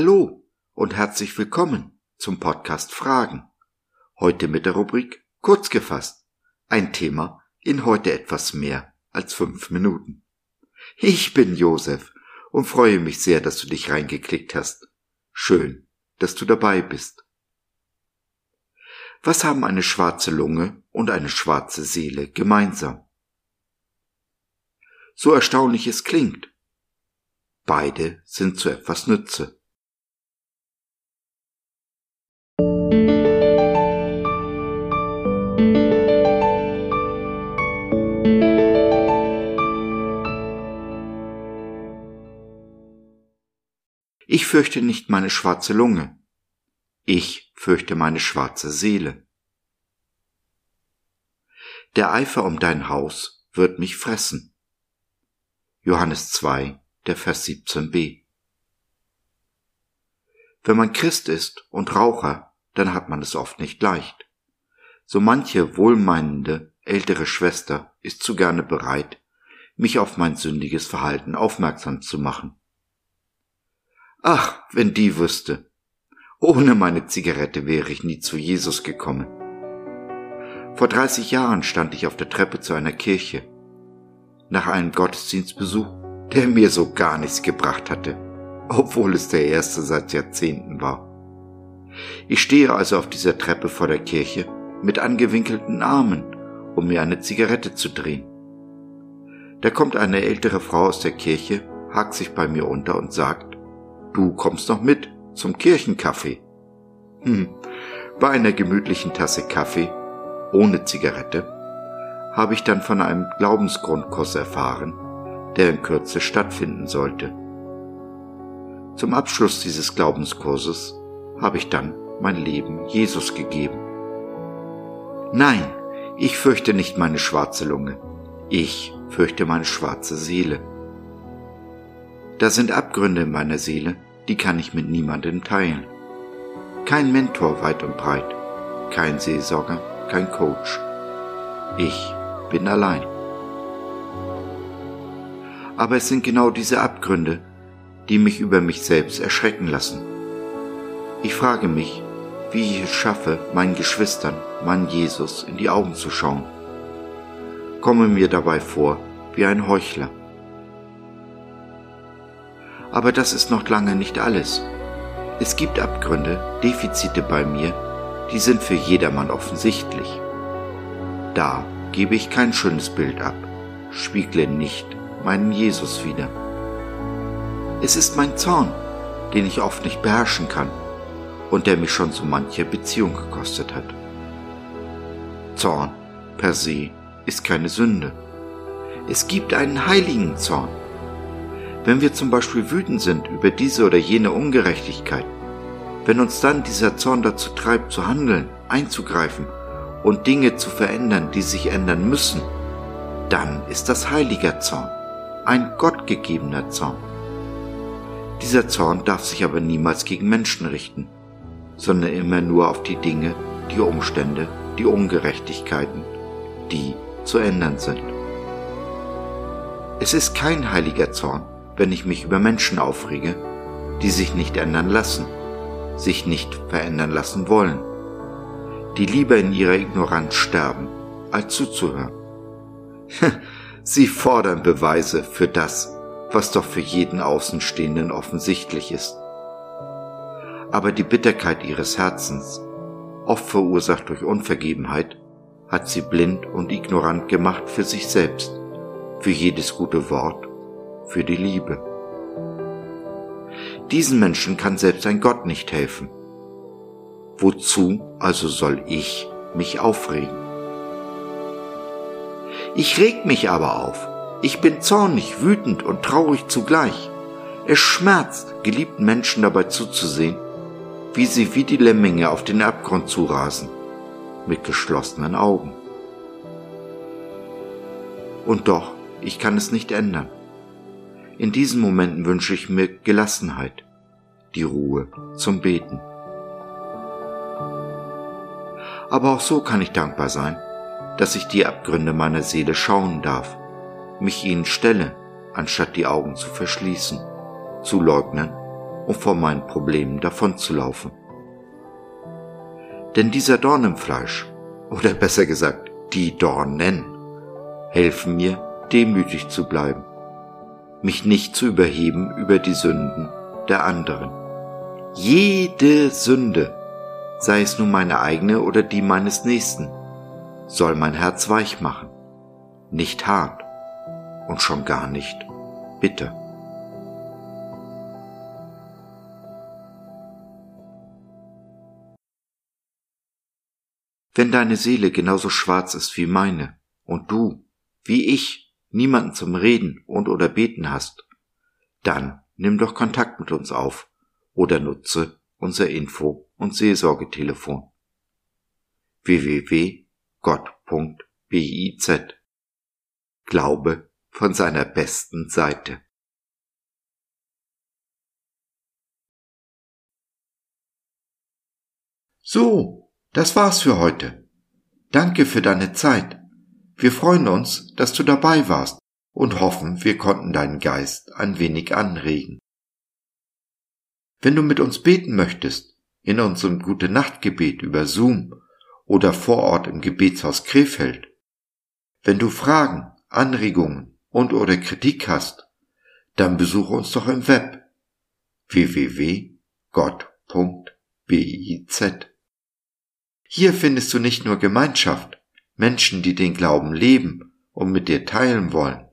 Hallo und herzlich willkommen zum Podcast Fragen. Heute mit der Rubrik Kurz gefasst. Ein Thema in heute etwas mehr als fünf Minuten. Ich bin Josef und freue mich sehr, dass du dich reingeklickt hast. Schön, dass du dabei bist. Was haben eine schwarze Lunge und eine schwarze Seele gemeinsam? So erstaunlich es klingt. Beide sind zu etwas Nütze. Fürchte nicht meine schwarze Lunge. Ich fürchte meine schwarze Seele. Der Eifer um dein Haus wird mich fressen. Johannes 2, der Vers 17b. Wenn man Christ ist und Raucher, dann hat man es oft nicht leicht. So manche wohlmeinende ältere Schwester ist zu gerne bereit, mich auf mein sündiges Verhalten aufmerksam zu machen. Ach, wenn die wüsste. Ohne meine Zigarette wäre ich nie zu Jesus gekommen. Vor 30 Jahren stand ich auf der Treppe zu einer Kirche. Nach einem Gottesdienstbesuch, der mir so gar nichts gebracht hatte, obwohl es der erste seit Jahrzehnten war. Ich stehe also auf dieser Treppe vor der Kirche mit angewinkelten Armen, um mir eine Zigarette zu drehen. Da kommt eine ältere Frau aus der Kirche, hakt sich bei mir unter und sagt, Du kommst noch mit zum Kirchenkaffee. Hm, bei einer gemütlichen Tasse Kaffee, ohne Zigarette, habe ich dann von einem Glaubensgrundkurs erfahren, der in Kürze stattfinden sollte. Zum Abschluss dieses Glaubenskurses habe ich dann mein Leben Jesus gegeben. Nein, ich fürchte nicht meine schwarze Lunge, ich fürchte meine schwarze Seele. Da sind Abgründe in meiner Seele, die kann ich mit niemandem teilen. Kein Mentor weit und breit, kein Seelsorger, kein Coach. Ich bin allein. Aber es sind genau diese Abgründe, die mich über mich selbst erschrecken lassen. Ich frage mich, wie ich es schaffe, meinen Geschwistern, meinen Jesus in die Augen zu schauen. Komme mir dabei vor wie ein Heuchler. Aber das ist noch lange nicht alles. Es gibt Abgründe, Defizite bei mir, die sind für jedermann offensichtlich. Da gebe ich kein schönes Bild ab, spiegle nicht meinen Jesus wider. Es ist mein Zorn, den ich oft nicht beherrschen kann und der mich schon so manche Beziehung gekostet hat. Zorn per se ist keine Sünde. Es gibt einen heiligen Zorn, wenn wir zum Beispiel wütend sind über diese oder jene Ungerechtigkeit, wenn uns dann dieser Zorn dazu treibt zu handeln, einzugreifen und Dinge zu verändern, die sich ändern müssen, dann ist das heiliger Zorn, ein gottgegebener Zorn. Dieser Zorn darf sich aber niemals gegen Menschen richten, sondern immer nur auf die Dinge, die Umstände, die Ungerechtigkeiten, die zu ändern sind. Es ist kein heiliger Zorn, wenn ich mich über Menschen aufrege, die sich nicht ändern lassen, sich nicht verändern lassen wollen, die lieber in ihrer Ignoranz sterben, als zuzuhören. Sie fordern Beweise für das, was doch für jeden Außenstehenden offensichtlich ist. Aber die Bitterkeit ihres Herzens, oft verursacht durch Unvergebenheit, hat sie blind und ignorant gemacht für sich selbst, für jedes gute Wort für die Liebe. Diesen Menschen kann selbst ein Gott nicht helfen. Wozu also soll ich mich aufregen? Ich reg mich aber auf. Ich bin zornig, wütend und traurig zugleich. Es schmerzt, geliebten Menschen dabei zuzusehen, wie sie wie die Lemminge auf den Abgrund zurasen, mit geschlossenen Augen. Und doch, ich kann es nicht ändern. In diesen Momenten wünsche ich mir Gelassenheit, die Ruhe zum Beten. Aber auch so kann ich dankbar sein, dass ich die Abgründe meiner Seele schauen darf, mich ihnen stelle, anstatt die Augen zu verschließen, zu leugnen um vor meinen Problemen davonzulaufen. Denn dieser Dorn im Fleisch, oder besser gesagt, die Dornen, helfen mir, demütig zu bleiben, mich nicht zu überheben über die Sünden der anderen. Jede Sünde, sei es nun meine eigene oder die meines Nächsten, soll mein Herz weich machen, nicht hart und schon gar nicht bitter. Wenn deine Seele genauso schwarz ist wie meine und du, wie ich, niemanden zum Reden und oder Beten hast, dann nimm doch Kontakt mit uns auf oder nutze unser Info- und Seelsorgetelefon www.gott.biz Glaube von seiner besten Seite. So, das war's für heute. Danke für deine Zeit. Wir freuen uns, dass du dabei warst und hoffen, wir konnten deinen Geist ein wenig anregen. Wenn du mit uns beten möchtest, in unserem Gute Nachtgebet über Zoom oder vor Ort im Gebetshaus Krefeld, wenn du Fragen, Anregungen und oder Kritik hast, dann besuche uns doch im Web www.gott.biz. Hier findest du nicht nur Gemeinschaft, Menschen, die den Glauben leben und mit dir teilen wollen,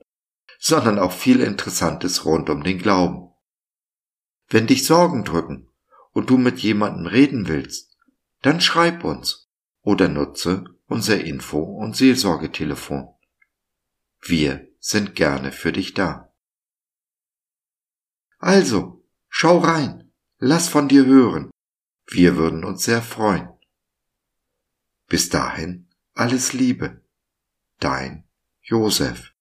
sondern auch viel Interessantes rund um den Glauben. Wenn dich Sorgen drücken und du mit jemandem reden willst, dann schreib uns oder nutze unser Info- und Seelsorgetelefon. Wir sind gerne für dich da. Also, schau rein, lass von dir hören. Wir würden uns sehr freuen. Bis dahin alles Liebe. Dein Josef.